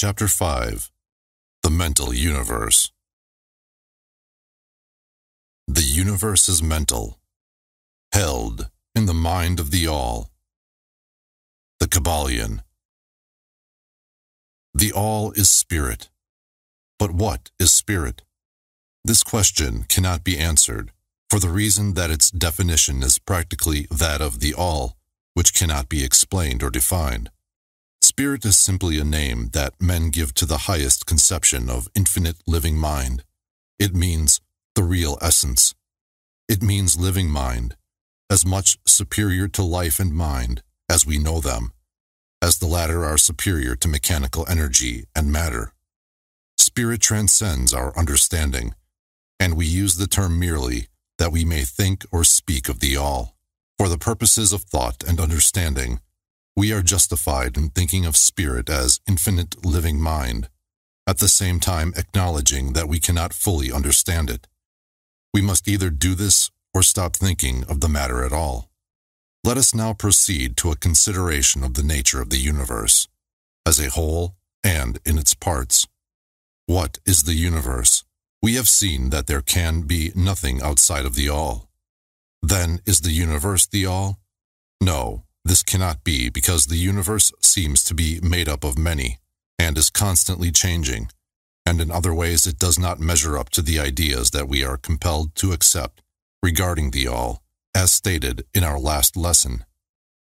Chapter 5 The Mental Universe The universe is mental, held in the mind of the All. The Kybalion. The All is spirit. But what is spirit? This question cannot be answered for the reason that its definition is practically that of the All, which cannot be explained or defined. Spirit is simply a name that men give to the highest conception of infinite living mind. It means the real essence. It means living mind, as much superior to life and mind as we know them, as the latter are superior to mechanical energy and matter. Spirit transcends our understanding, and we use the term merely that we may think or speak of the all. For the purposes of thought and understanding, we are justified in thinking of spirit as infinite living mind, at the same time acknowledging that we cannot fully understand it. We must either do this or stop thinking of the matter at all. Let us now proceed to a consideration of the nature of the universe, as a whole and in its parts. What is the universe? We have seen that there can be nothing outside of the all. Then is the universe the all? No, this cannot be because the universe seems to be made up of many and is constantly changing, and in other ways it does not measure up to the ideas that we are compelled to accept regarding the all, as stated in our last lesson.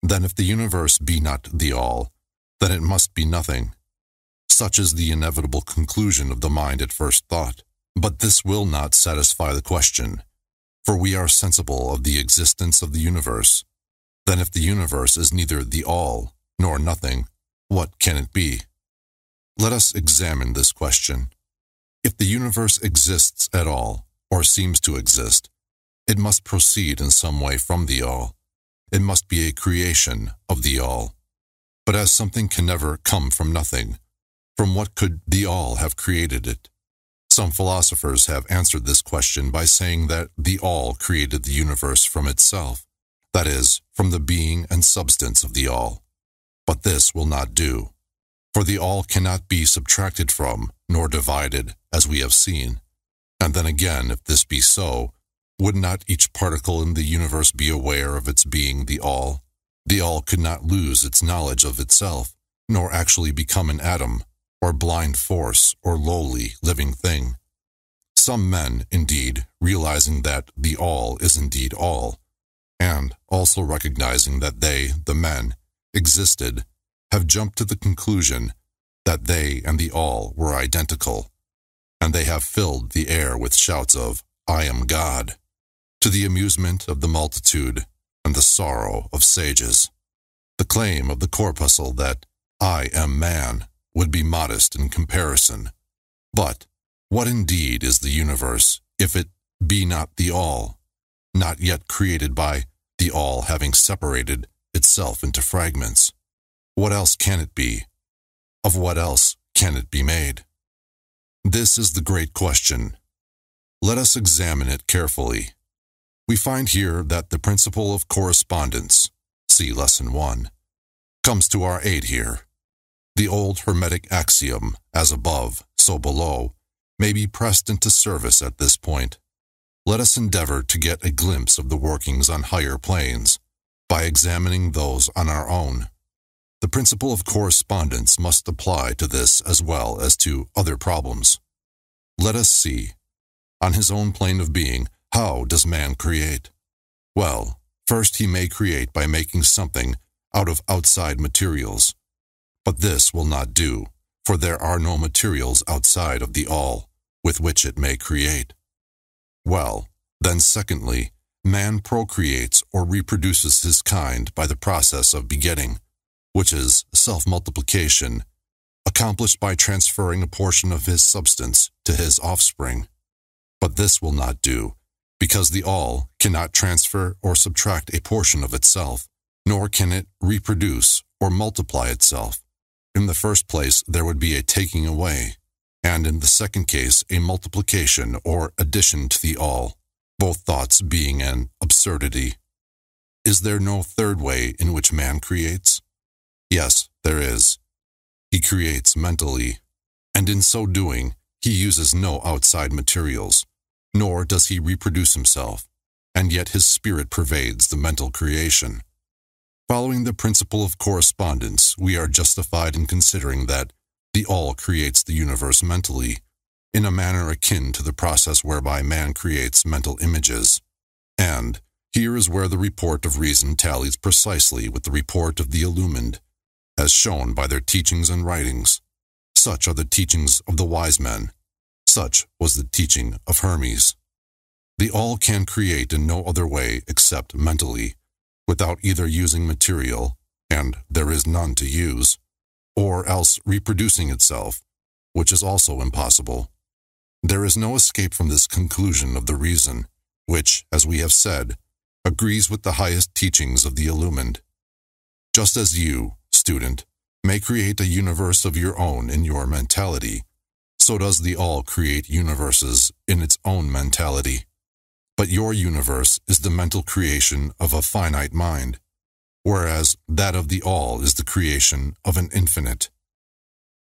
Then if the universe be not the all, then it must be nothing. Such is the inevitable conclusion of the mind at first thought. But this will not satisfy the question, for we are sensible of the existence of the universe then if the universe is neither the all nor nothing, what can it be? Let us examine this question. If the universe exists at all, or seems to exist, it must proceed in some way from the all. It must be a creation of the all. But as something can never come from nothing, from what could the all have created it? Some philosophers have answered this question by saying that the all created the universe from itself that is, from the being and substance of the all. But this will not do, for the all cannot be subtracted from, nor divided, as we have seen. And then again, if this be so, would not each particle in the universe be aware of its being the all? The all could not lose its knowledge of itself, nor actually become an atom, or blind force, or lowly living thing. Some men, indeed, realizing that the all is indeed all, and also recognizing that they, the men, existed, have jumped to the conclusion that they and the all were identical, and they have filled the air with shouts of, I am God, to the amusement of the multitude and the sorrow of sages. The claim of the corpuscle that I am man would be modest in comparison. But what indeed is the universe if it be not the all? Not yet created by the all having separated itself into fragments. What else can it be? Of what else can it be made? This is the great question. Let us examine it carefully. We find here that the principle of correspondence, see Lesson 1, comes to our aid here. The old Hermetic axiom, as above, so below, may be pressed into service at this point let us endeavor to get a glimpse of the workings on higher planes by examining those on our own. The principle of correspondence must apply to this as well as to other problems. Let us see, on his own plane of being, how does man create? Well, first he may create by making something out of outside materials. But this will not do, for there are no materials outside of the all with which it may create. Well, then secondly, man procreates or reproduces his kind by the process of begetting, which is self-multiplication, accomplished by transferring a portion of his substance to his offspring. But this will not do, because the all cannot transfer or subtract a portion of itself, nor can it reproduce or multiply itself. In the first place, there would be a taking away, and in the second case, a multiplication or addition to the all, both thoughts being an absurdity. Is there no third way in which man creates? Yes, there is. He creates mentally, And in so doing, he uses no outside materials, nor does he reproduce himself, and yet his spirit pervades the mental creation. Following the principle of correspondence, we are justified in considering that the all creates the universe mentally, in a manner akin to the process whereby man creates mental images. And here is where the report of reason tallies precisely with the report of the illumined, as shown by their teachings and writings. Such are the teachings of the wise men. Such was the teaching of Hermes. The all can create in no other way except mentally, without either using material, and there is none to use, or else reproducing itself, which is also impossible. There is no escape from this conclusion of the reason, which, as we have said, agrees with the highest teachings of the illumined. Just as you, student, may create a universe of your own in your mentality, so does the all create universes in its own mentality. But your universe is the mental creation of a finite mind, whereas that of the all is the creation of an infinite.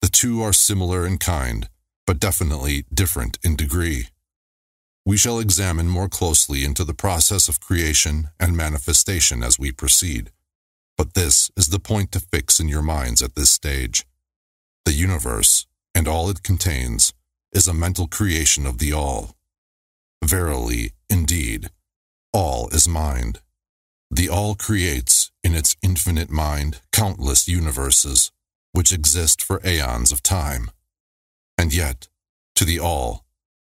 The two are similar in kind, but definitely different in degree. We shall examine more closely into the process of creation and manifestation as we proceed. But this is the point to fix in your minds at this stage. The universe, and all it contains, is a mental creation of the all. Verily, indeed, all is mind. The all creates, in its infinite mind, countless universes, which exist for aeons of time. And yet, to the all,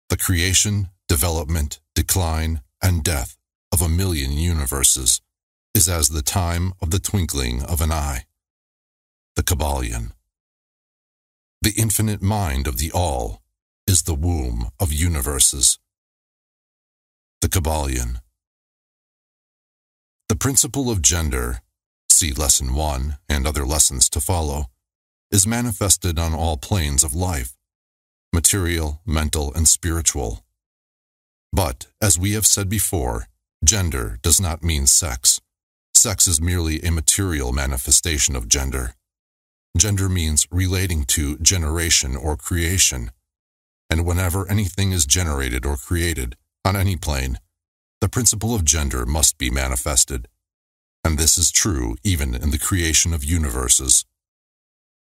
the creation development, decline, and death of a million universes is as the time of the twinkling of an eye. The Kybalion. The infinite mind of the All is the womb of universes. The Kybalion. The principle of gender, see Lesson 1 and other lessons to follow, is manifested on all planes of life material, mental, and spiritual. But, as we have said before, gender does not mean sex. Sex is merely a material manifestation of gender. Gender means relating to generation or creation. And whenever anything is generated or created, on any plane, the principle of gender must be manifested. And this is true even in the creation of universes.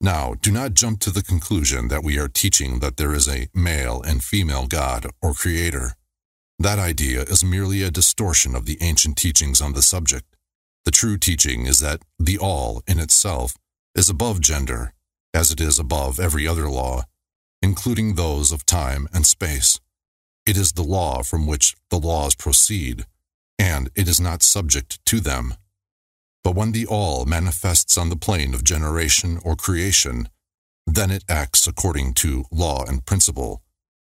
Now, do not jump to the conclusion that we are teaching that there is a male and female God or creator. That idea is merely a distortion of the ancient teachings on the subject. The true teaching is that the all in itself is above gender, as it is above every other law, including those of time and space. It is the law from which the laws proceed, and it is not subject to them. But when the all manifests on the plane of generation or creation, then it acts according to law and principle,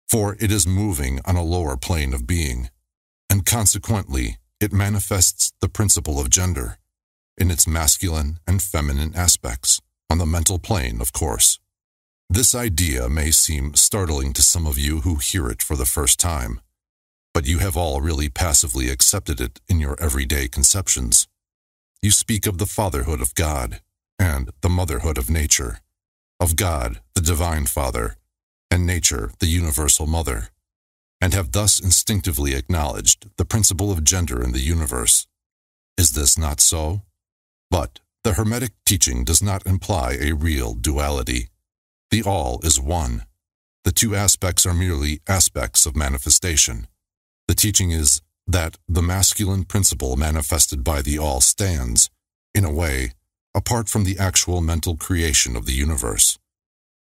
for it is moving on a lower plane of being, and consequently it manifests the principle of gender in its masculine and feminine aspects, on the mental plane, of course. This idea may seem startling to some of you who hear it for the first time, but you have all really passively accepted it in your everyday conceptions. You speak of the fatherhood of God and the motherhood of nature, of God, the Divine Father, and nature the universal mother, and have thus instinctively acknowledged the principle of gender in the universe. Is this not so? But the Hermetic teaching does not imply a real duality. The all is one. The two aspects are merely aspects of manifestation. The teaching is that the masculine principle manifested by the all stands, in a way, apart from the actual mental creation of the universe.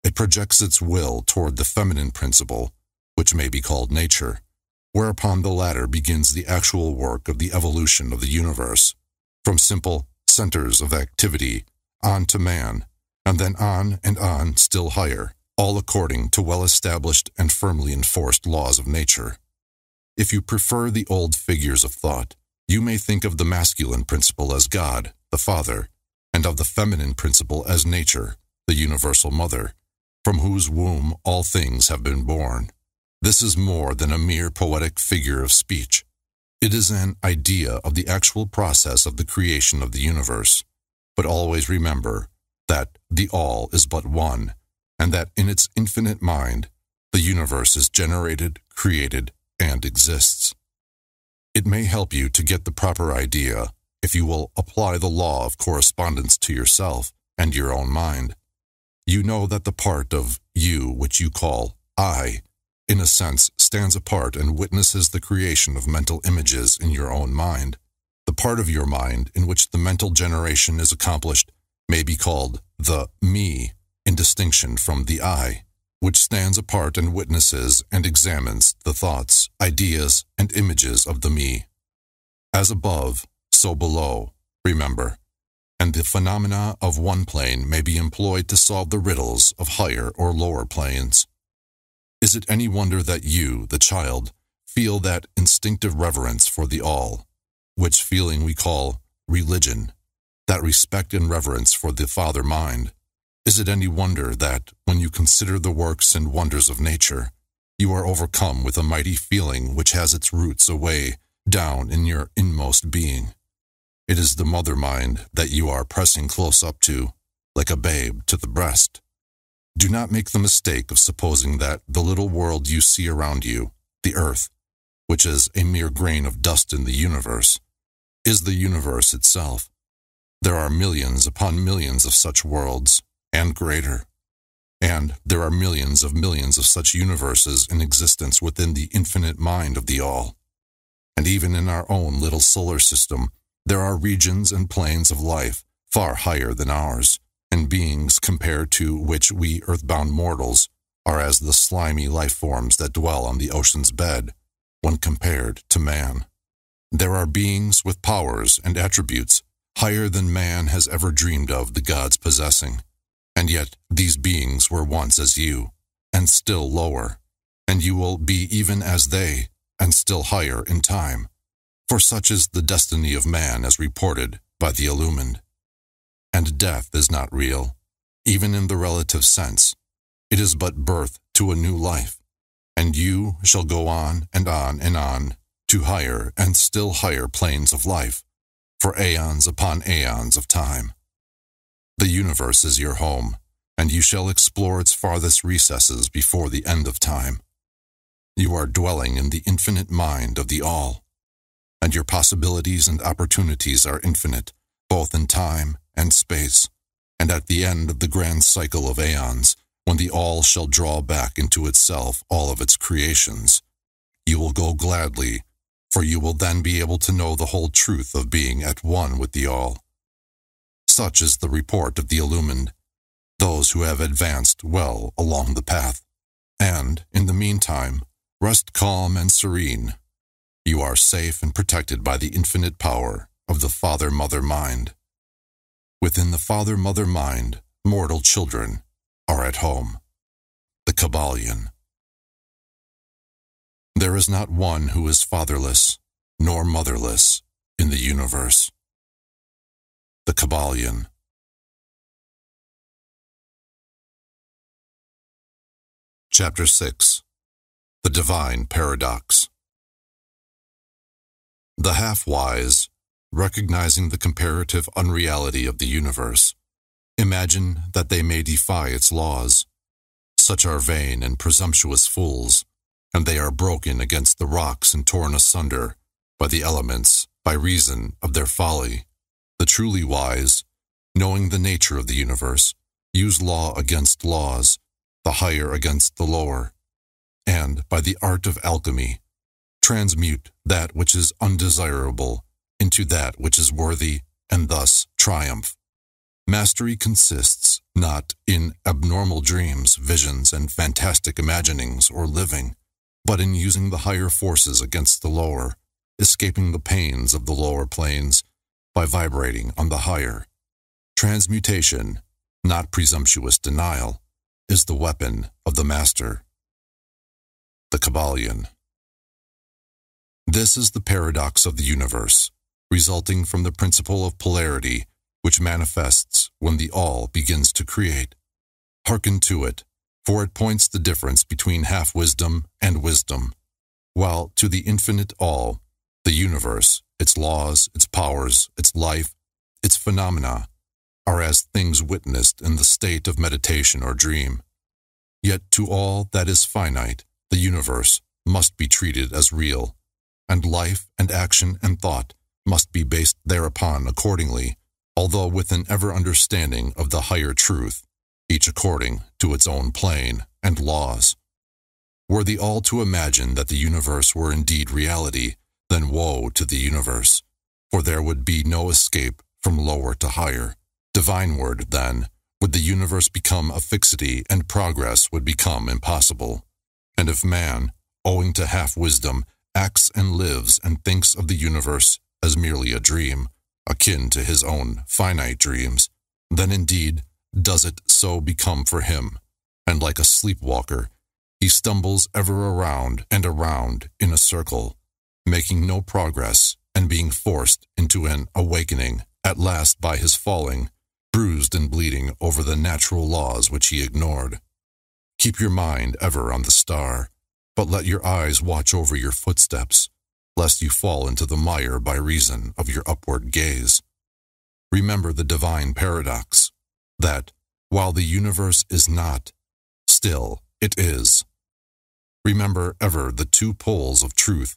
It projects its will toward the feminine principle, which may be called nature, whereupon the latter begins the actual work of the evolution of the universe, from simple centers of activity on to man, and then on and on still higher, all according to well established and firmly enforced laws of nature. If you prefer the old figures of thought, you may think of the masculine principle as God, the Father, and of the feminine principle as nature, the universal mother, from whose womb all things have been born. This is more than a mere poetic figure of speech. It is an idea of the actual process of the creation of the universe. But always remember that the all is but one, and that in its infinite mind, the universe is generated, created, and exists. It may help you to get the proper idea if you will apply the law of correspondence to yourself and your own mind. You know that the part of you which you call I, in a sense, stands apart and witnesses the creation of mental images in your own mind. The part of your mind in which the mental generation is accomplished may be called the me, in distinction from the I, which stands apart and witnesses and examines the thoughts, ideas, and images of the me. As above, so below, remember, and the phenomena of one plane may be employed to solve the riddles of higher or lower planes. Is it any wonder that you, the child, feel that instinctive reverence for the all, which feeling we call religion, that respect and reverence for the Father mind? Is it any wonder that, when you consider the works and wonders of nature, you are overcome with a mighty feeling which has its roots away down in your inmost being? It is the mother mind that you are pressing close up to, like a babe to the breast. Do not make the mistake of supposing that the little world you see around you, the earth, which is a mere grain of dust in the universe, is the universe itself. There are millions upon millions of such worlds, and greater. And there are millions of millions of such universes in existence within the infinite mind of the All. And even in our own little solar system, there are regions and planes of life far higher than ours, and beings compared to which we earthbound mortals are as the slimy life forms that dwell on the ocean's bed when compared to man. There are beings with powers and attributes higher than man has ever dreamed of the gods possessing. And yet these beings were once as you, and still lower, and you will be even as they, and still higher in time for such is the destiny of man as reported by the illumined. And death is not real, even in the relative sense. It is but birth to a new life, and you shall go on and on and on to higher and still higher planes of life, for aeons upon aeons of time. The universe is your home, and you shall explore its farthest recesses before the end of time. You are dwelling in the infinite mind of the All and your possibilities and opportunities are infinite, both in time and space. And at the end of the grand cycle of aeons, when the all shall draw back into itself all of its creations, you will go gladly, for you will then be able to know the whole truth of being at one with the all. Such is the report of the illumined, those who have advanced well along the path. And, in the meantime, rest calm and serene you are safe and protected by the infinite power of the Father-Mother mind. Within the Father-Mother mind, mortal children are at home. The Kybalion. There is not one who is fatherless nor motherless in the universe. The Kybalion. Chapter 6 The Divine Paradox the half-wise, recognizing the comparative unreality of the universe, imagine that they may defy its laws. Such are vain and presumptuous fools, and they are broken against the rocks and torn asunder by the elements by reason of their folly. The truly wise, knowing the nature of the universe, use law against laws, the higher against the lower, and by the art of alchemy, transmute that which is undesirable into that which is worthy and thus triumph. Mastery consists not in abnormal dreams, visions, and fantastic imaginings or living, but in using the higher forces against the lower, escaping the pains of the lower planes by vibrating on the higher. Transmutation, not presumptuous denial, is the weapon of the master. The Kybalion. This is the paradox of the universe, resulting from the principle of polarity, which manifests when the all begins to create. Hearken to it, for it points the difference between half wisdom and wisdom, while to the infinite all, the universe, its laws, its powers, its life, its phenomena, are as things witnessed in the state of meditation or dream. Yet to all that is finite, the universe must be treated as real, and life and action and thought must be based thereupon accordingly, although with an ever understanding of the higher truth, each according to its own plane and laws. Were the all to imagine that the universe were indeed reality, then woe to the universe, for there would be no escape from lower to higher. Divineward, then, would the universe become a fixity and progress would become impossible. And if man, owing to half wisdom, acts and lives and thinks of the universe as merely a dream, akin to his own finite dreams, then indeed does it so become for him, and like a sleepwalker, he stumbles ever around and around in a circle, making no progress and being forced into an awakening at last by his falling, bruised and bleeding over the natural laws which he ignored. Keep your mind ever on the star, but let your eyes watch over your footsteps, lest you fall into the mire by reason of your upward gaze. Remember the divine paradox, that, while the universe is not, still it is. Remember ever the two poles of truth,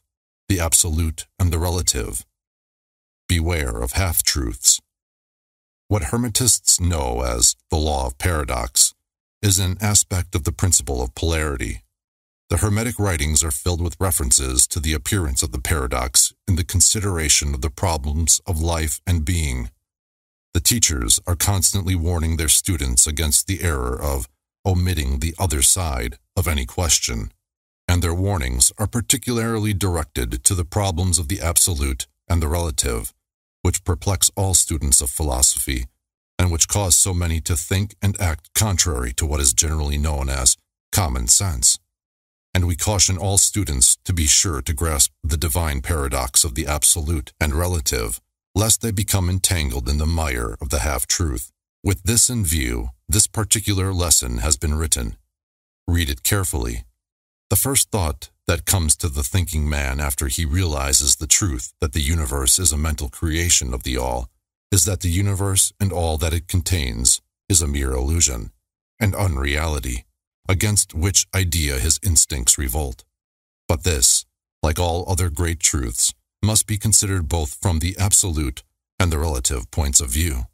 the absolute and the relative. Beware of half-truths. What Hermetists know as the law of paradox is an aspect of the principle of polarity. The Hermetic writings are filled with references to the appearance of the paradox in the consideration of the problems of life and being. The teachers are constantly warning their students against the error of omitting the other side of any question, and their warnings are particularly directed to the problems of the absolute and the relative, which perplex all students of philosophy, and which cause so many to think and act contrary to what is generally known as common sense. And we caution all students to be sure to grasp the divine paradox of the absolute and relative lest they become entangled in the mire of the half-truth. With this in view, this particular lesson has been written. Read it carefully. The first thought that comes to the thinking man after he realizes the truth that the universe is a mental creation of the all is that the universe and all that it contains is a mere illusion, an unreality, against which idea his instincts revolt. But this, like all other great truths, must be considered both from the absolute and the relative points of view.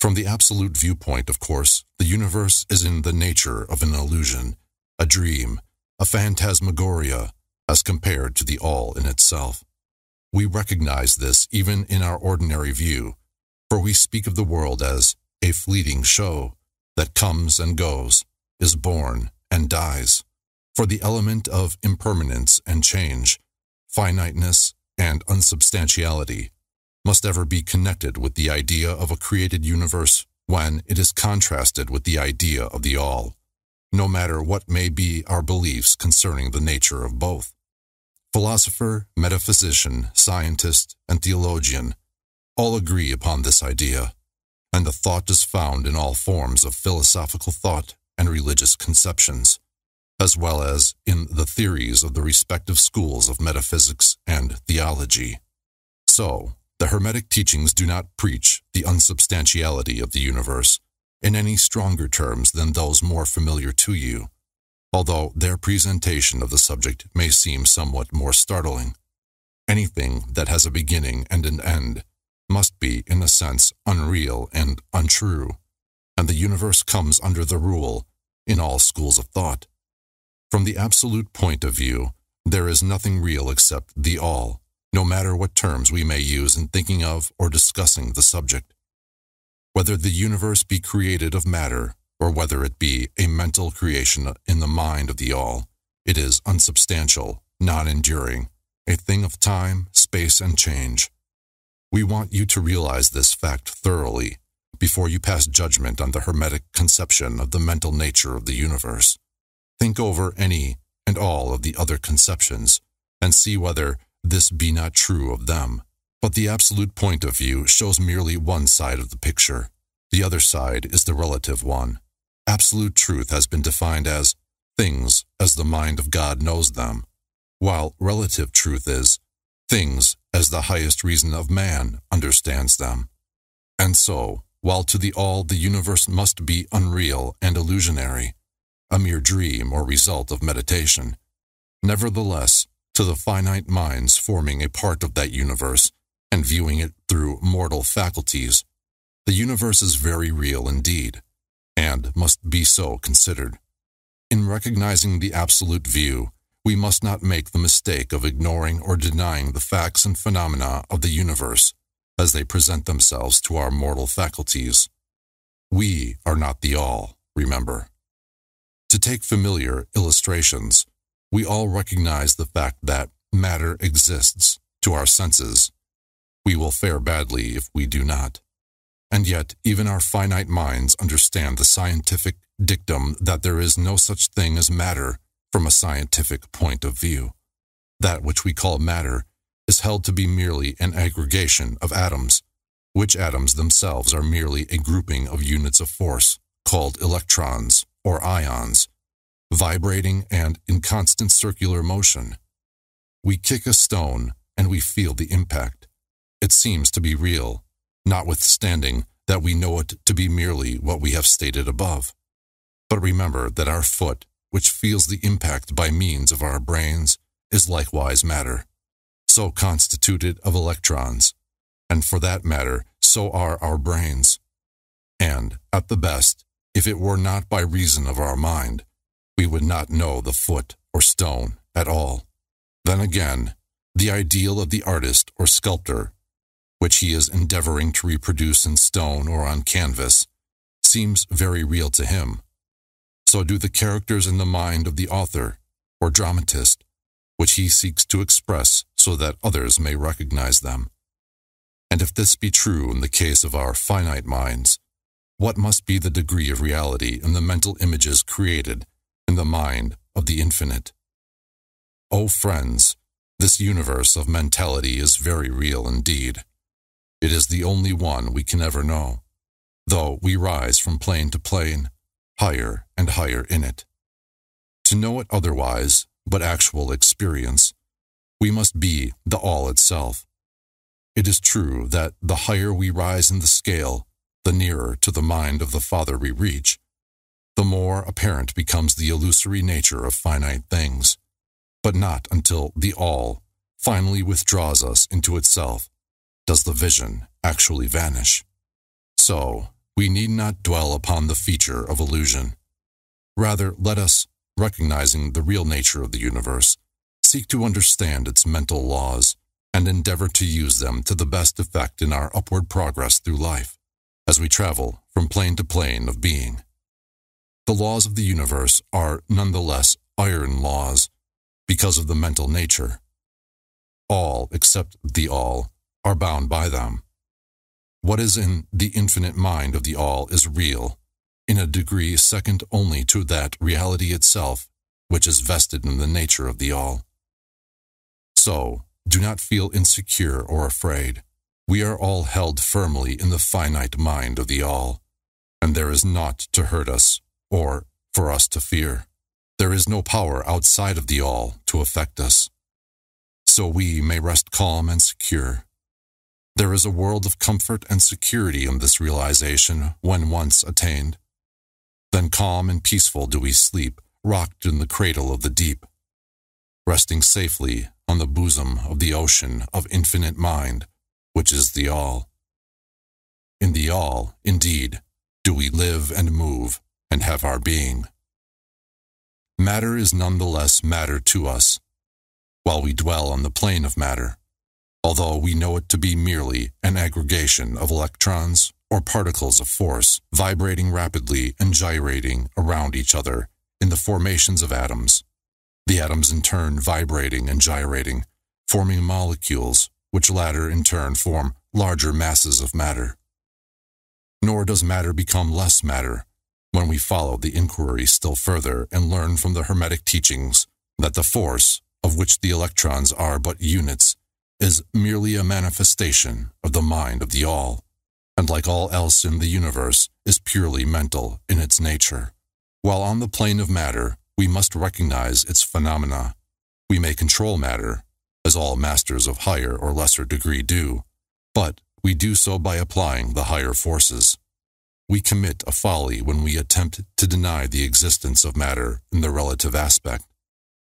From the absolute viewpoint, of course, the universe is in the nature of an illusion, a dream, a phantasmagoria, as compared to the all in itself. We recognize this even in our ordinary view, for we speak of the world as a fleeting show that comes and goes, is born and dies. For the element of impermanence and change, finiteness and unsubstantiality must ever be connected with the idea of a created universe when it is contrasted with the idea of the all, no matter what may be our beliefs concerning the nature of both. Philosopher, metaphysician, scientist, and theologian all agree upon this idea, and the thought is found in all forms of philosophical thought and religious conceptions as well as in the theories of the respective schools of metaphysics and theology. So, the Hermetic teachings do not preach the unsubstantiality of the universe in any stronger terms than those more familiar to you, although their presentation of the subject may seem somewhat more startling. Anything that has a beginning and an end must be, in a sense, unreal and untrue, and the universe comes under the rule in all schools of thought from the absolute point of view, there is nothing real except the all, no matter what terms we may use in thinking of or discussing the subject. Whether the universe be created of matter, or whether it be a mental creation in the mind of the all, it is unsubstantial, non-enduring, a thing of time, space, and change. We want you to realize this fact thoroughly before you pass judgment on the Hermetic conception of the mental nature of the universe. Think over any and all of the other conceptions, and see whether this be not true of them. But the absolute point of view shows merely one side of the picture. The other side is the relative one. Absolute truth has been defined as things as the mind of God knows them, while relative truth is things as the highest reason of man understands them. And so, while to the all the universe must be unreal and illusionary, a mere dream or result of meditation. Nevertheless, to the finite minds forming a part of that universe and viewing it through mortal faculties, the universe is very real indeed, and must be so considered. In recognizing the absolute view, we must not make the mistake of ignoring or denying the facts and phenomena of the universe as they present themselves to our mortal faculties. We are not the all, remember. To take familiar illustrations, we all recognize the fact that matter exists to our senses. We will fare badly if we do not. And yet, even our finite minds understand the scientific dictum that there is no such thing as matter from a scientific point of view. That which we call matter is held to be merely an aggregation of atoms, which atoms themselves are merely a grouping of units of force called electrons or ions, vibrating and in constant circular motion. We kick a stone and we feel the impact. It seems to be real, notwithstanding that we know it to be merely what we have stated above. But remember that our foot, which feels the impact by means of our brains, is likewise matter, so constituted of electrons, and for that matter, so are our brains. And, at the best, if it were not by reason of our mind, we would not know the foot or stone at all. Then again, the ideal of the artist or sculptor, which he is endeavoring to reproduce in stone or on canvas, seems very real to him. So do the characters in the mind of the author or dramatist, which he seeks to express so that others may recognize them. And if this be true in the case of our finite minds, what must be the degree of reality in the mental images created in the mind of the infinite? O oh, friends, this universe of mentality is very real indeed. It is the only one we can ever know, though we rise from plane to plane, higher and higher in it. To know it otherwise, but actual experience, we must be the all itself. It is true that the higher we rise in the scale, the nearer to the mind of the Father we reach, the more apparent becomes the illusory nature of finite things, but not until the all finally withdraws us into itself does the vision actually vanish. So, we need not dwell upon the feature of illusion. Rather, let us, recognizing the real nature of the universe, seek to understand its mental laws and endeavor to use them to the best effect in our upward progress through life as we travel from plane to plane of being. The laws of the universe are nonetheless iron laws because of the mental nature. All except the all are bound by them. What is in the infinite mind of the all is real, in a degree second only to that reality itself, which is vested in the nature of the all. So, do not feel insecure or afraid. We are all held firmly in the finite mind of the all, and there is naught to hurt us or for us to fear. There is no power outside of the all to affect us. So we may rest calm and secure. There is a world of comfort and security in this realization when once attained. Then calm and peaceful do we sleep, rocked in the cradle of the deep, resting safely on the bosom of the ocean of infinite mind, which is the All. In the All, indeed, do we live and move and have our being. Matter is none the less matter to us, while we dwell on the plane of matter, although we know it to be merely an aggregation of electrons or particles of force vibrating rapidly and gyrating around each other in the formations of atoms, the atoms in turn vibrating and gyrating, forming molecules, which latter in turn form larger masses of matter. Nor does matter become less matter when we follow the inquiry still further and learn from the Hermetic teachings that the force, of which the electrons are but units, is merely a manifestation of the mind of the All, and like all else in the universe, is purely mental in its nature. While on the plane of matter, we must recognize its phenomena. We may control matter, as all masters of higher or lesser degree do, but we do so by applying the higher forces. we commit a folly when we attempt to deny the existence of matter in the relative aspect.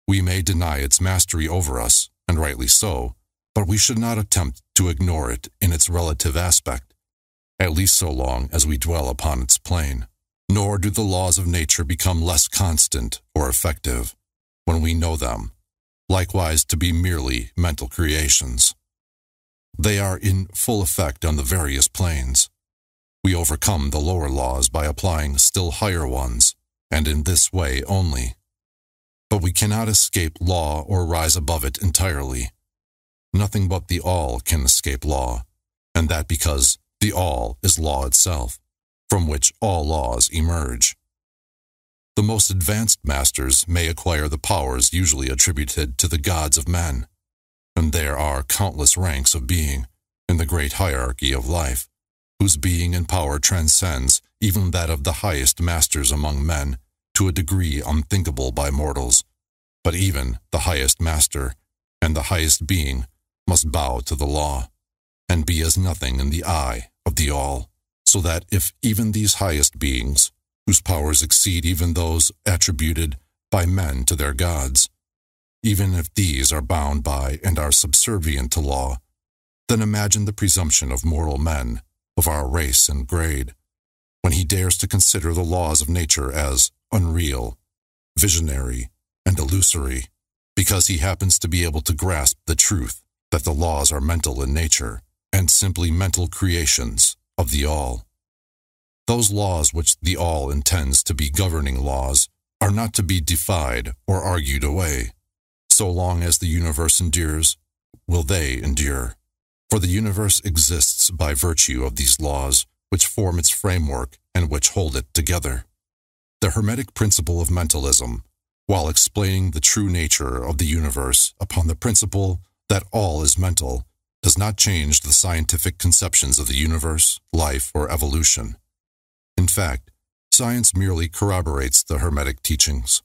We may deny its mastery over us, and rightly so, but we should not attempt to ignore it in its relative aspect, at least so long as we dwell upon its plane. Nor do the laws of nature become less constant or effective when we know them, likewise to be merely mental creations. They are in full effect on the various planes. We overcome the lower laws by applying still higher ones, and in this way only. But we cannot escape law or rise above it entirely. Nothing but the all can escape law, and that because the all is law itself, from which all laws emerge. The most advanced masters may acquire the powers usually attributed to the gods of men, and there are countless ranks of being in the great hierarchy of life whose being and power transcends even that of the highest masters among men to a degree unthinkable by mortals. But even the highest master and the highest being must bow to the law and be as nothing in the eye of the all, so that if even these highest beings, whose powers exceed even those attributed by men to their gods, even if these are bound by and are subservient to law, then imagine the presumption of mortal men of our race and grade, when he dares to consider the laws of nature as unreal, visionary, and illusory, because he happens to be able to grasp the truth that the laws are mental in nature and simply mental creations of the All. Those laws which the All intends to be governing laws are not to be defied or argued away. So long as the universe endures, will they endure. For the universe exists by virtue of these laws, which form its framework and which hold it together. The Hermetic principle of mentalism, while explaining the true nature of the universe upon the principle that all is mental, does not change the scientific conceptions of the universe, life, or evolution. In fact, science merely corroborates the Hermetic teachings.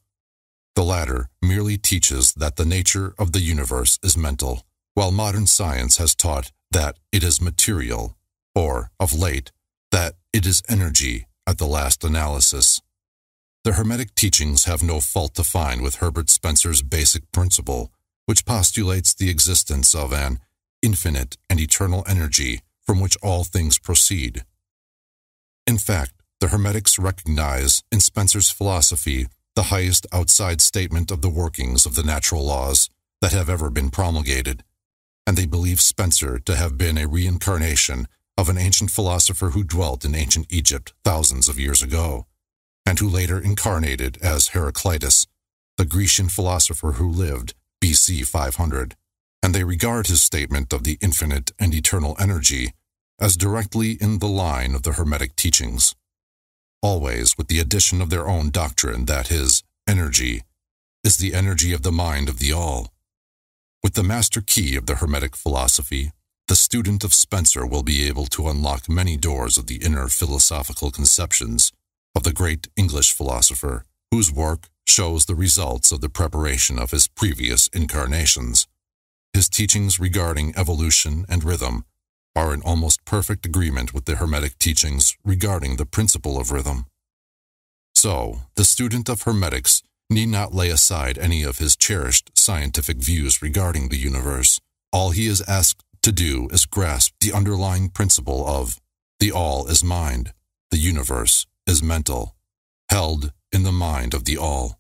The latter merely teaches that the nature of the universe is mental while modern science has taught that it is material, or, of late, that it is energy at the last analysis. The Hermetic teachings have no fault to find with Herbert Spencer's basic principle, which postulates the existence of an infinite and eternal energy from which all things proceed. In fact, the Hermetics recognize in Spencer's philosophy the highest outside statement of the workings of the natural laws that have ever been promulgated and they believe Spencer to have been a reincarnation of an ancient philosopher who dwelt in ancient Egypt thousands of years ago, and who later incarnated as Heraclitus, the Grecian philosopher who lived BC 500, and they regard his statement of the infinite and eternal energy as directly in the line of the Hermetic teachings, always with the addition of their own doctrine that his energy is the energy of the mind of the all with the master key of the Hermetic philosophy, the student of Spencer will be able to unlock many doors of the inner philosophical conceptions of the great English philosopher, whose work shows the results of the preparation of his previous incarnations. His teachings regarding evolution and rhythm are in almost perfect agreement with the Hermetic teachings regarding the principle of rhythm. So, the student of Hermetics need not lay aside any of his cherished scientific views regarding the universe. All he is asked to do is grasp the underlying principle of the all is mind, the universe is mental, held in the mind of the all.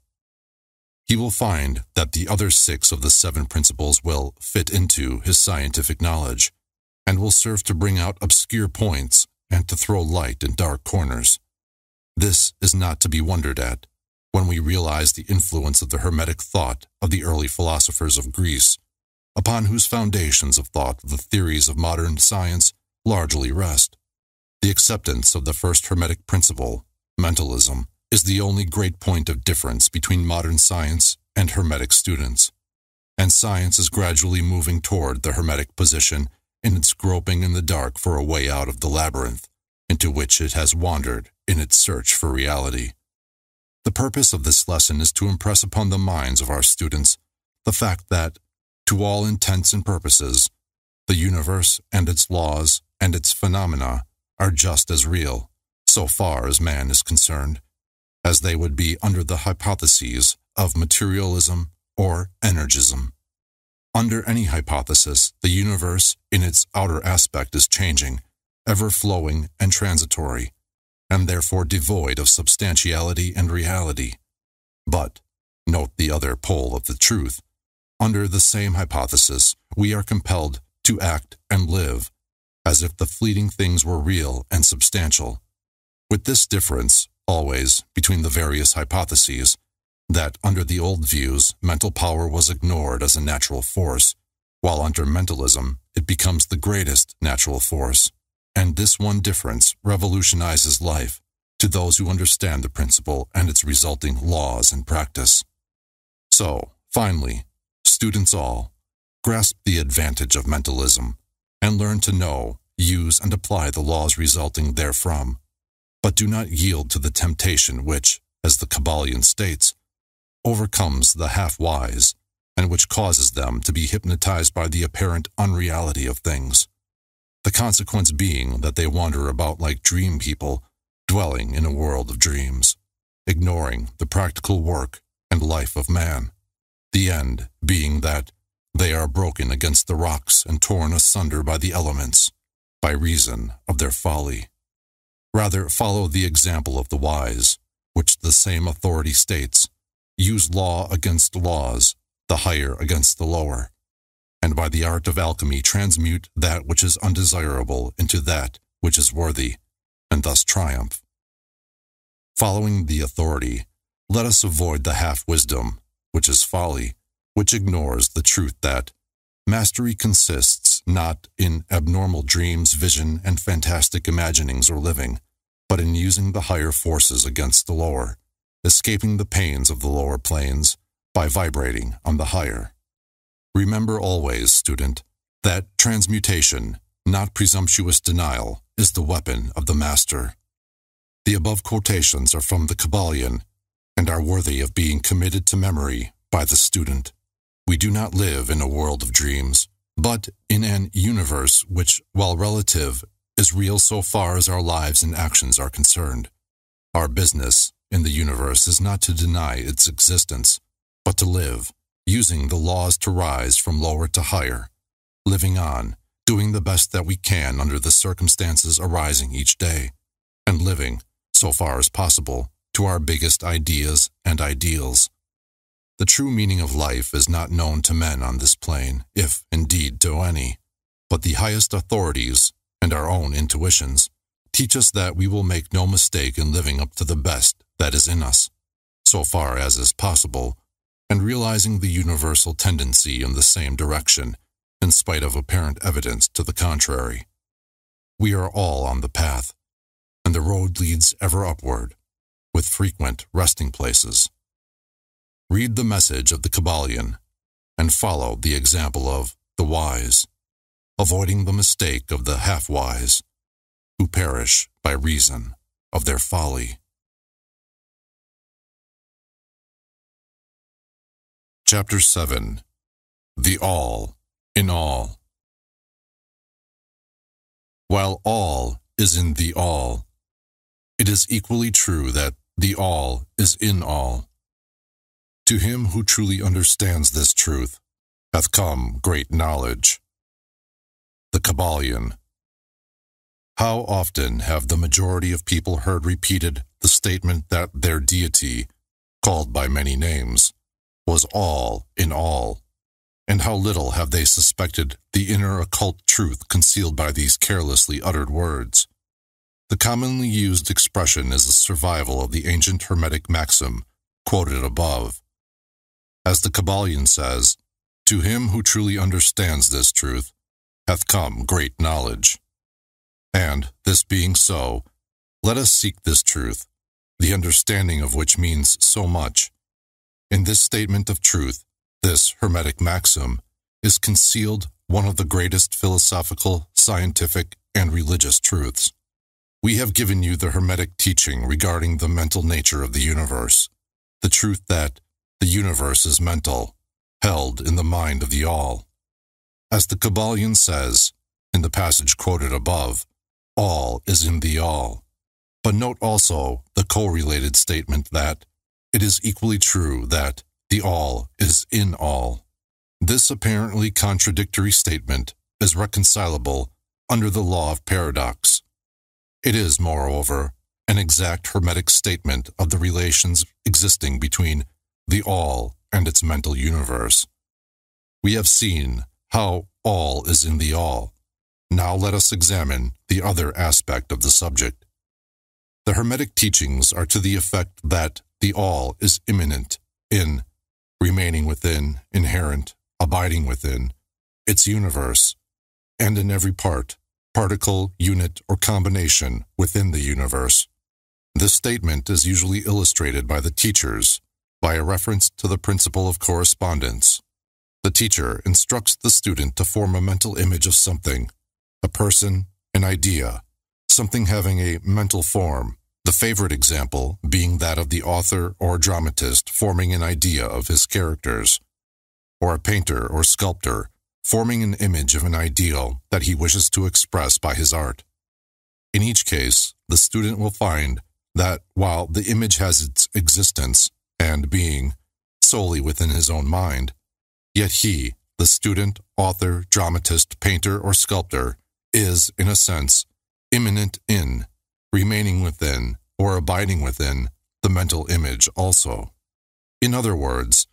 He will find that the other six of the seven principles will fit into his scientific knowledge and will serve to bring out obscure points and to throw light in dark corners. This is not to be wondered at when we realize the influence of the Hermetic thought of the early philosophers of Greece, upon whose foundations of thought the theories of modern science largely rest. The acceptance of the first Hermetic principle, mentalism, is the only great point of difference between modern science and Hermetic students, and science is gradually moving toward the Hermetic position in its groping in the dark for a way out of the labyrinth into which it has wandered in its search for reality. The purpose of this lesson is to impress upon the minds of our students the fact that, to all intents and purposes, the universe and its laws and its phenomena are just as real, so far as man is concerned, as they would be under the hypotheses of materialism or energism. Under any hypothesis, the universe in its outer aspect is changing, ever flowing and transitory, and therefore devoid of substantiality and reality. But, note the other pole of the truth, under the same hypothesis, we are compelled to act and live as if the fleeting things were real and substantial. With this difference, always, between the various hypotheses, that under the old views, mental power was ignored as a natural force, while under mentalism, it becomes the greatest natural force. And this one difference revolutionizes life to those who understand the principle and its resulting laws and practice. So, finally, students all, grasp the advantage of mentalism and learn to know, use, and apply the laws resulting therefrom. But do not yield to the temptation which, as the Kybalion states, overcomes the half wise, and which causes them to be hypnotized by the apparent unreality of things. The consequence being that they wander about like dream people, dwelling in a world of dreams, ignoring the practical work and life of man. The end being that they are broken against the rocks and torn asunder by the elements, by reason of their folly. Rather, follow the example of the wise, which the same authority states use law against laws, the higher against the lower, and by the art of alchemy transmute that which is undesirable into that which is worthy, and thus triumph. Following the authority, let us avoid the half wisdom, which is folly, which ignores the truth that mastery consists not in abnormal dreams, vision, and fantastic imaginings or living, but in using the higher forces against the lower, escaping the pains of the lower planes by vibrating on the higher. Remember always, student, that transmutation, not presumptuous denial, is the weapon of the master. The above quotations are from the Kybalion and are worthy of being committed to memory by the student. We do not live in a world of dreams, but in an universe which, while relative, is real so far as our lives and actions are concerned. Our business in the universe is not to deny its existence, but to live, using the laws to rise from lower to higher, living on, doing the best that we can under the circumstances arising each day, and living, so far as possible, to our biggest ideas and ideals. The true meaning of life is not known to men on this plane, if indeed to any, but the highest authorities and our own intuitions teach us that we will make no mistake in living up to the best that is in us, so far as is possible, and realizing the universal tendency in the same direction, in spite of apparent evidence to the contrary. We are all on the path, and the road leads ever upward, with frequent resting places. Read the message of the Kybalion and follow the example of the wise, avoiding the mistake of the half wise, who perish by reason of their folly. Chapter 7 The All in All While all is in the all, it is equally true that the all is in all. To him who truly understands this truth hath come great knowledge. The Kybalion. How often have the majority of people heard repeated the statement that their deity, called by many names, was all in all? And how little have they suspected the inner occult truth concealed by these carelessly uttered words? The commonly used expression is a survival of the ancient Hermetic maxim quoted above as the Kybalion says, To him who truly understands this truth hath come great knowledge. And, this being so, let us seek this truth, the understanding of which means so much. In this statement of truth, this Hermetic maxim, is concealed one of the greatest philosophical, scientific, and religious truths. We have given you the Hermetic teaching regarding the mental nature of the universe, the truth that, the universe is mental, held in the mind of the all. As the Kybalion says, in the passage quoted above, all is in the all. But note also the correlated statement that it is equally true that the all is in all. This apparently contradictory statement is reconcilable under the law of paradox. It is, moreover, an exact hermetic statement of the relations existing between the all and its mental universe. We have seen how all is in the all. Now let us examine the other aspect of the subject. The Hermetic teachings are to the effect that the all is immanent in, remaining within, inherent, abiding within, its universe, and in every part, particle, unit, or combination within the universe. This statement is usually illustrated by the teachers by a reference to the principle of correspondence. The teacher instructs the student to form a mental image of something, a person, an idea, something having a mental form, the favorite example being that of the author or dramatist forming an idea of his characters, or a painter or sculptor forming an image of an ideal that he wishes to express by his art. In each case, the student will find that while the image has its existence and being solely within his own mind, yet he, the student, author, dramatist, painter, or sculptor, is, in a sense, immanent in, remaining within, or abiding within, the mental image also. In other words,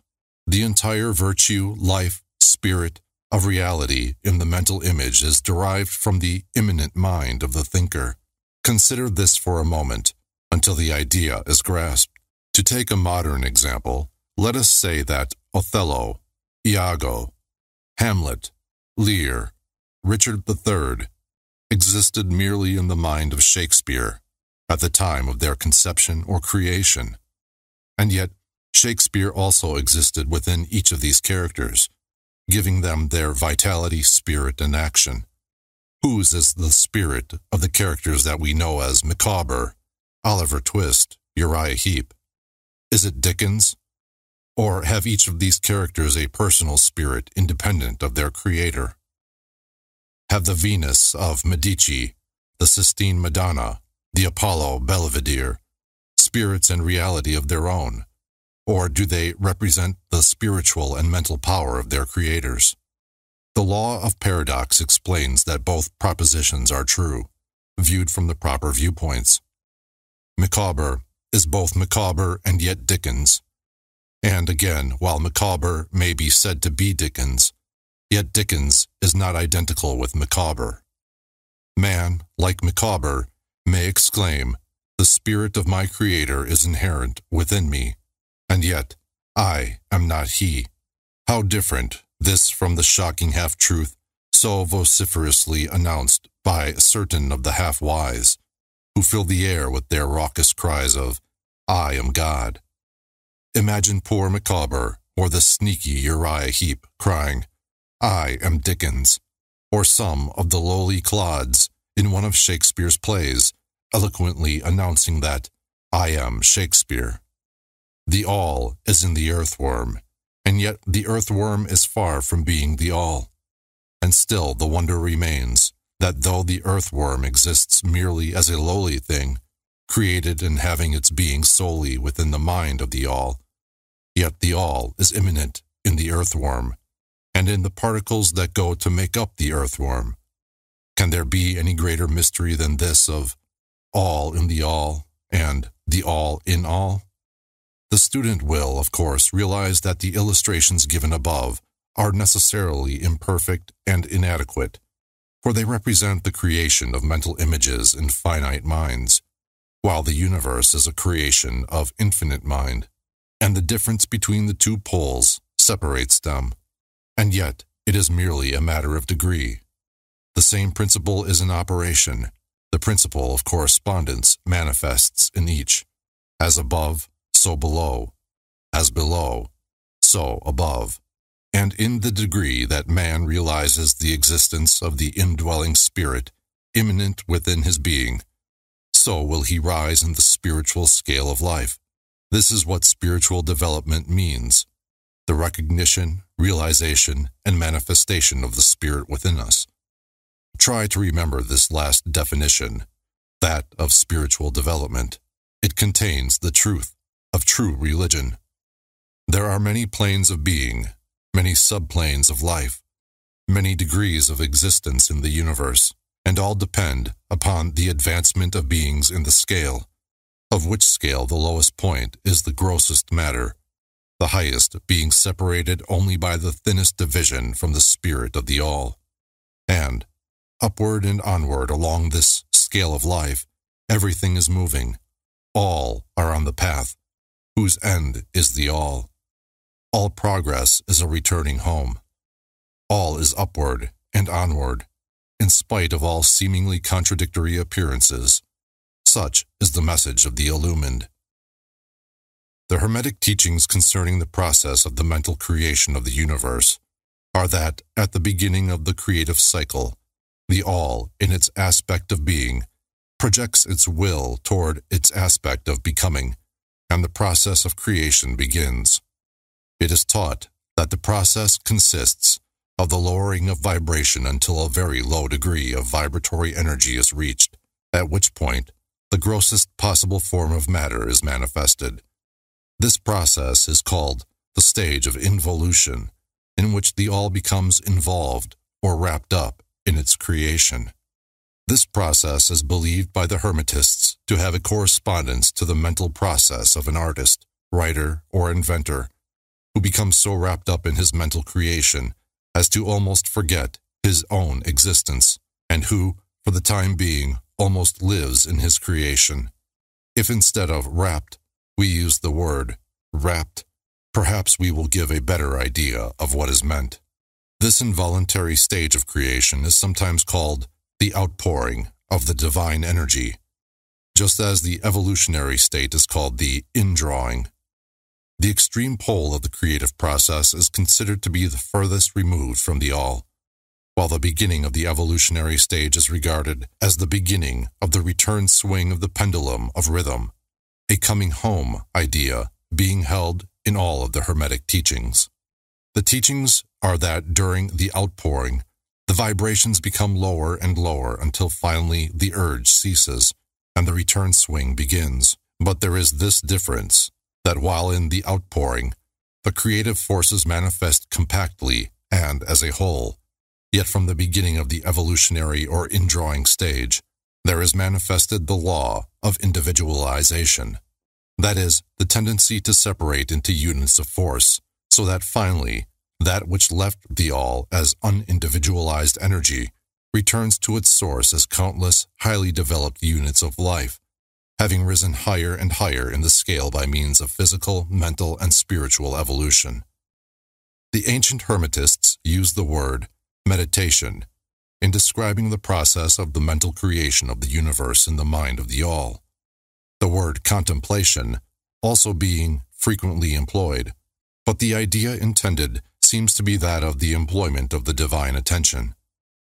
the entire virtue, life, spirit of reality in the mental image is derived from the immanent mind of the thinker. Consider this for a moment until the idea is grasped. To take a modern example, let us say that Othello, Iago, Hamlet, Lear, Richard III existed merely in the mind of Shakespeare at the time of their conception or creation. And yet, Shakespeare also existed within each of these characters, giving them their vitality, spirit, and action. Whose is the spirit of the characters that we know as Micawber, Oliver Twist, Uriah Heep? Is it Dickens? Or have each of these characters a personal spirit independent of their creator? Have the Venus of Medici, the Sistine Madonna, the Apollo Belvedere, spirits and reality of their own? Or do they represent the spiritual and mental power of their creators? The law of paradox explains that both propositions are true, viewed from the proper viewpoints. Micawber is both Micawber and yet Dickens. And again, while Micawber may be said to be Dickens, yet Dickens is not identical with Micawber. Man, like Micawber, may exclaim, The spirit of my Creator is inherent within me, and yet I am not He. How different this from the shocking half truth so vociferously announced by certain of the half wise, who fill the air with their raucous cries of, I am God. Imagine poor Micawber or the sneaky Uriah Heep crying, I am Dickens, or some of the lowly clods in one of Shakespeare's plays, eloquently announcing that I am Shakespeare. The all is in the earthworm, and yet the earthworm is far from being the all. And still the wonder remains that though the earthworm exists merely as a lowly thing, created and having its being solely within the mind of the all, yet the all is immanent in the earthworm, and in the particles that go to make up the earthworm. Can there be any greater mystery than this of all in the all and the all in all? The student will, of course, realize that the illustrations given above are necessarily imperfect and inadequate, for they represent the creation of mental images in finite minds, while the universe is a creation of infinite mind, and the difference between the two poles separates them. And yet, it is merely a matter of degree. The same principle is in operation. The principle of correspondence manifests in each. As above, so below. As below, so above. And in the degree that man realizes the existence of the indwelling spirit immanent within his being, so will he rise in the spiritual scale of life. This is what spiritual development means the recognition, realization, and manifestation of the Spirit within us. Try to remember this last definition. that of spiritual development. It contains the truth of true religion. There are many planes of being, many subplanes of life, many degrees of existence in the universe, and all depend upon the advancement of beings in the scale, of which scale the lowest point is the grossest matter, the highest being separated only by the thinnest division from the spirit of the all. And, upward and onward along this scale of life, everything is moving. All are on the path, whose end is the all. All progress is a returning home. All is upward and onward, in spite of all seemingly contradictory appearances. Such is the message of the illumined. The Hermetic teachings concerning the process of the mental creation of the universe are that at the beginning of the creative cycle, the all, in its aspect of being, projects its will toward its aspect of becoming, and the process of creation begins. It is taught that the process consists of the lowering of vibration until a very low degree of vibratory energy is reached, at which point the grossest possible form of matter is manifested. This process is called the stage of involution, in which the all becomes involved or wrapped up in its creation. This process is believed by the Hermetists to have a correspondence to the mental process of an artist, writer, or inventor who becomes so wrapped up in his mental creation as to almost forget his own existence, and who, for the time being, almost lives in his creation. If instead of wrapped, we use the word rapt, perhaps we will give a better idea of what is meant. This involuntary stage of creation is sometimes called the outpouring of the divine energy, just as the evolutionary state is called the indrawing. The extreme pole of the creative process is considered to be the furthest removed from the all, while the beginning of the evolutionary stage is regarded as the beginning of the return swing of the pendulum of rhythm a coming home idea being held in all of the Hermetic teachings. The teachings are that during the outpouring, the vibrations become lower and lower until finally the urge ceases and the return swing begins. But there is this difference that while in the outpouring, the creative forces manifest compactly and as a whole, yet from the beginning of the evolutionary or indrawing stage, there is manifested the law of individualization. That is, the tendency to separate into units of force, so that finally, that which left the all as unindividualized energy returns to its source as countless, highly developed units of life, having risen higher and higher in the scale by means of physical, mental, and spiritual evolution. The ancient Hermetists used the word meditation in describing the process of the mental creation of the universe in the mind of the all. The word contemplation also being frequently employed, but the idea intended seems to be that of the employment of the divine attention.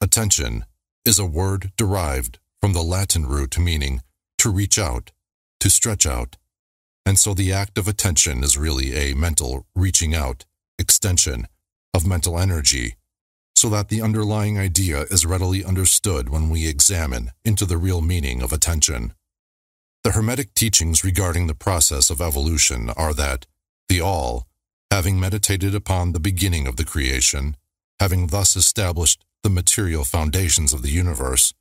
Attention is a word derived from the Latin root meaning to reach out, to stretch out, and so the act of attention is really a mental reaching out, extension of mental energy so that the underlying idea is readily understood when we examine into the real meaning of attention. The Hermetic teachings regarding the process of evolution are that the All, having meditated upon the beginning of the creation, having thus established the material foundations of the universe,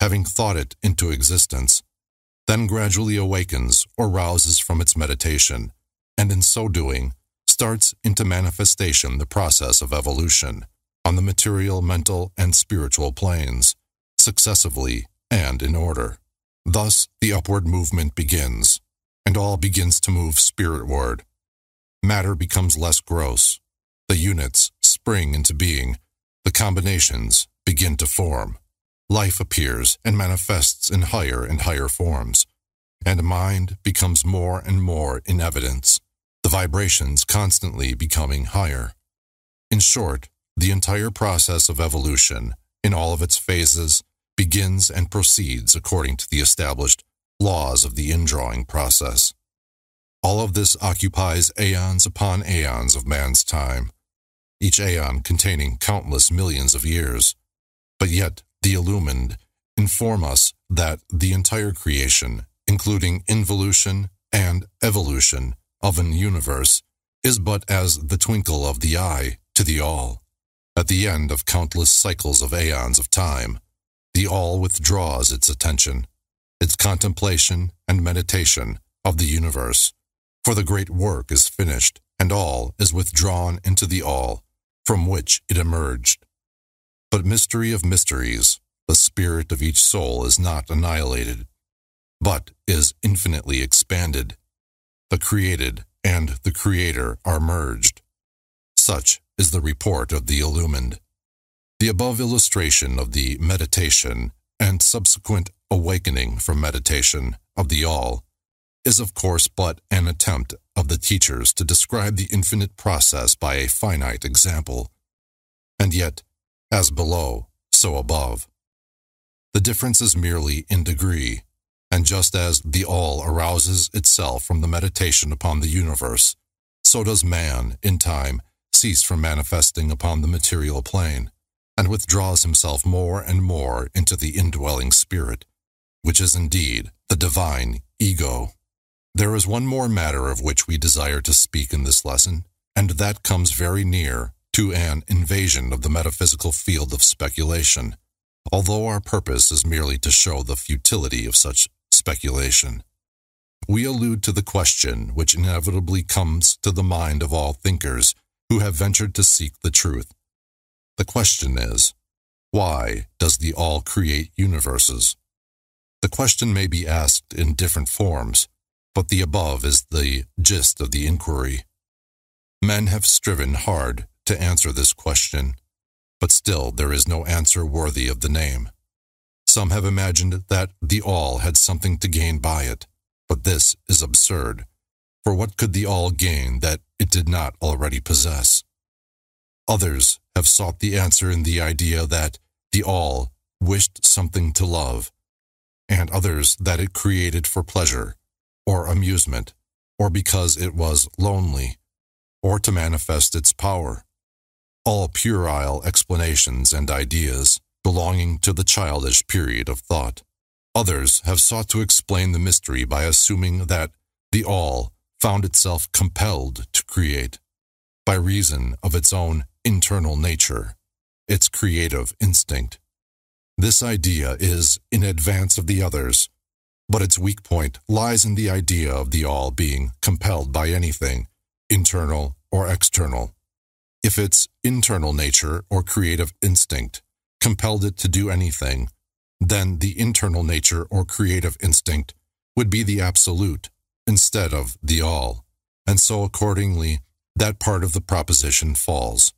having thought it into existence, then gradually awakens or rouses from its meditation, and in so doing, starts into manifestation the process of evolution on the material, mental, and spiritual planes, successively and in order. Thus, the upward movement begins, and all begins to move spiritward. Matter becomes less gross. The units spring into being. The combinations begin to form. Life appears and manifests in higher and higher forms, and mind becomes more and more in evidence, the vibrations constantly becoming higher. In short, the entire process of evolution, in all of its phases, begins and proceeds according to the established laws of the indrawing process. All of this occupies aeons upon aeons of man's time, each aeon containing countless millions of years. But yet, the illumined, inform us that the entire creation, including involution and evolution of an universe, is but as the twinkle of the eye to the all. At the end of countless cycles of aeons of time, the all withdraws its attention, its contemplation and meditation of the universe, for the great work is finished, and all is withdrawn into the all, from which it emerged. But mystery of mysteries, the spirit of each soul is not annihilated, but is infinitely expanded. The created and the Creator are merged. Such is the report of the illumined. The above illustration of the meditation and subsequent awakening from meditation of the All is of course but an attempt of the teachers to describe the infinite process by a finite example. And yet, as below, so above. The difference is merely in degree, and just as the all arouses itself from the meditation upon the universe, so does man, in time, cease from manifesting upon the material plane, and withdraws himself more and more into the indwelling spirit, which is indeed the divine ego. There is one more matter of which we desire to speak in this lesson, and that comes very near to an invasion of the metaphysical field of speculation, although our purpose is merely to show the futility of such speculation. We allude to the question which inevitably comes to the mind of all thinkers who have ventured to seek the truth. The question is, why does the all create universes? The question may be asked in different forms, but the above is the gist of the inquiry. Men have striven hard to answer this question, but still there is no answer worthy of the name. Some have imagined that the all had something to gain by it, but this is absurd. For what could the all gain that it did not already possess? Others have sought the answer in the idea that the all wished something to love, and others that it created for pleasure, or amusement, or because it was lonely, or to manifest its power. All puerile explanations and ideas belonging to the childish period of thought. Others have sought to explain the mystery by assuming that the all found itself compelled to create by reason of its own internal nature, its creative instinct. This idea is in advance of the others, but its weak point lies in the idea of the all being compelled by anything, internal or external. If its internal nature or creative instinct compelled it to do anything, then the internal nature or creative instinct would be the absolute instead of the all, and so accordingly that part of the proposition falls.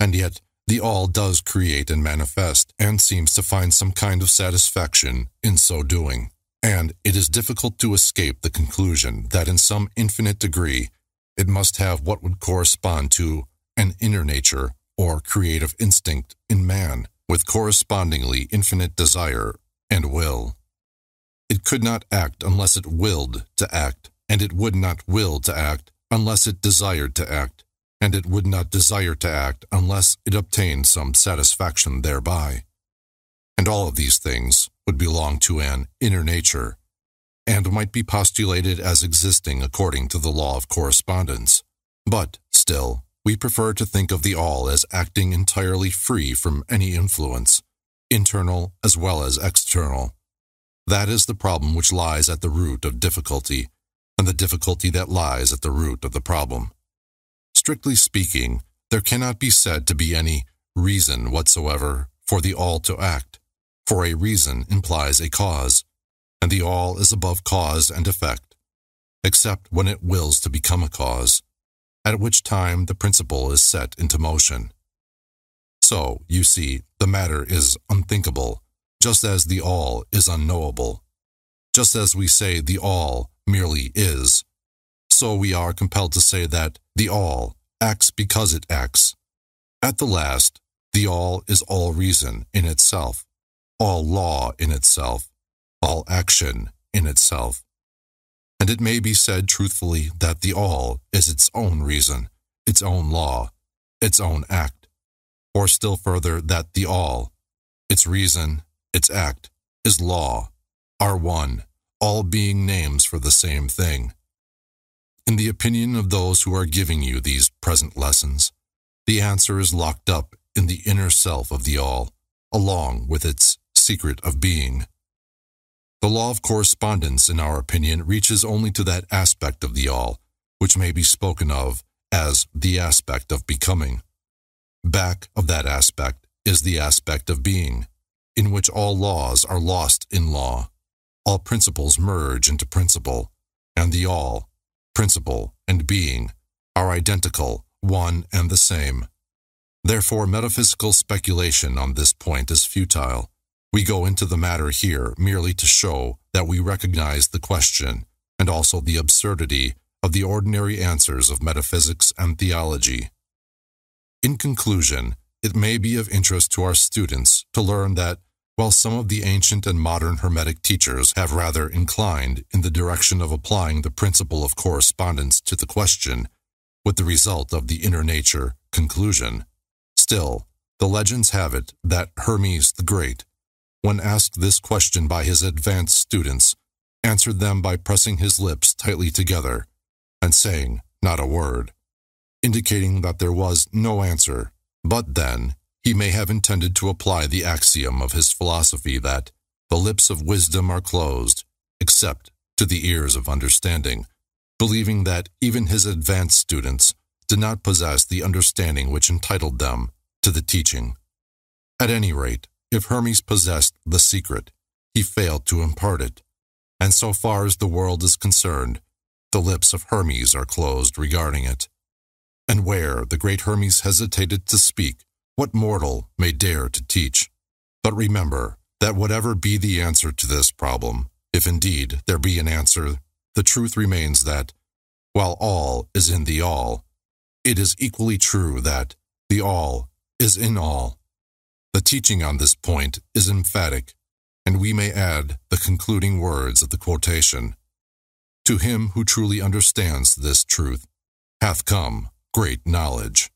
And yet, the all does create and manifest, and seems to find some kind of satisfaction in so doing. And it is difficult to escape the conclusion that in some infinite degree it must have what would correspond to an inner nature or creative instinct in man, with correspondingly infinite desire and will. It could not act unless it willed to act, and it would not will to act unless it desired to act, and it would not desire to act unless it obtained some satisfaction thereby. And all of these things would belong to an inner nature, and might be postulated as existing according to the law of correspondence. But, still, we prefer to think of the all as acting entirely free from any influence, internal as well as external. That is the problem which lies at the root of difficulty, and the difficulty that lies at the root of the problem. Strictly speaking, there cannot be said to be any reason whatsoever for the all to act, for a reason implies a cause, and the all is above cause and effect, except when it wills to become a cause at which time the principle is set into motion. So, you see, the matter is unthinkable, just as the all is unknowable. Just as we say the all merely is, so we are compelled to say that the all acts because it acts. At the last, the all is all reason in itself, all law in itself, all action in itself and it may be said truthfully that the all is its own reason, its own law, its own act, or still further that the all, its reason, its act, is law, are one, all being names for the same thing. In the opinion of those who are giving you these present lessons, the answer is locked up in the inner self of the all, along with its secret of being. The law of correspondence, in our opinion, reaches only to that aspect of the all, which may be spoken of as the aspect of becoming. Back of that aspect is the aspect of being, in which all laws are lost in law, all principles merge into principle, and the all, principle and being, are identical, one and the same. Therefore, metaphysical speculation on this point is futile. We go into the matter here merely to show that we recognize the question and also the absurdity of the ordinary answers of metaphysics and theology. In conclusion, it may be of interest to our students to learn that while some of the ancient and modern Hermetic teachers have rather inclined in the direction of applying the principle of correspondence to the question, with the result of the inner nature conclusion, still, the legends have it that Hermes the Great, when asked this question by his advanced students, answered them by pressing his lips tightly together and saying not a word indicating that there was no answer, but then he may have intended to apply the axiom of his philosophy that the lips of wisdom are closed, except to the ears of understanding, believing that even his advanced students did not possess the understanding which entitled them to the teaching. At any rate, if Hermes possessed the secret, he failed to impart it, and so far as the world is concerned, the lips of Hermes are closed regarding it and where the great Hermes hesitated to speak, what mortal may dare to teach? But remember that whatever be the answer to this problem, if indeed there be an answer, the truth remains that, while all is in the all, it is equally true that the all is in all. The teaching on this point is emphatic, and we may add the concluding words of the quotation. To him who truly understands this truth hath come great knowledge.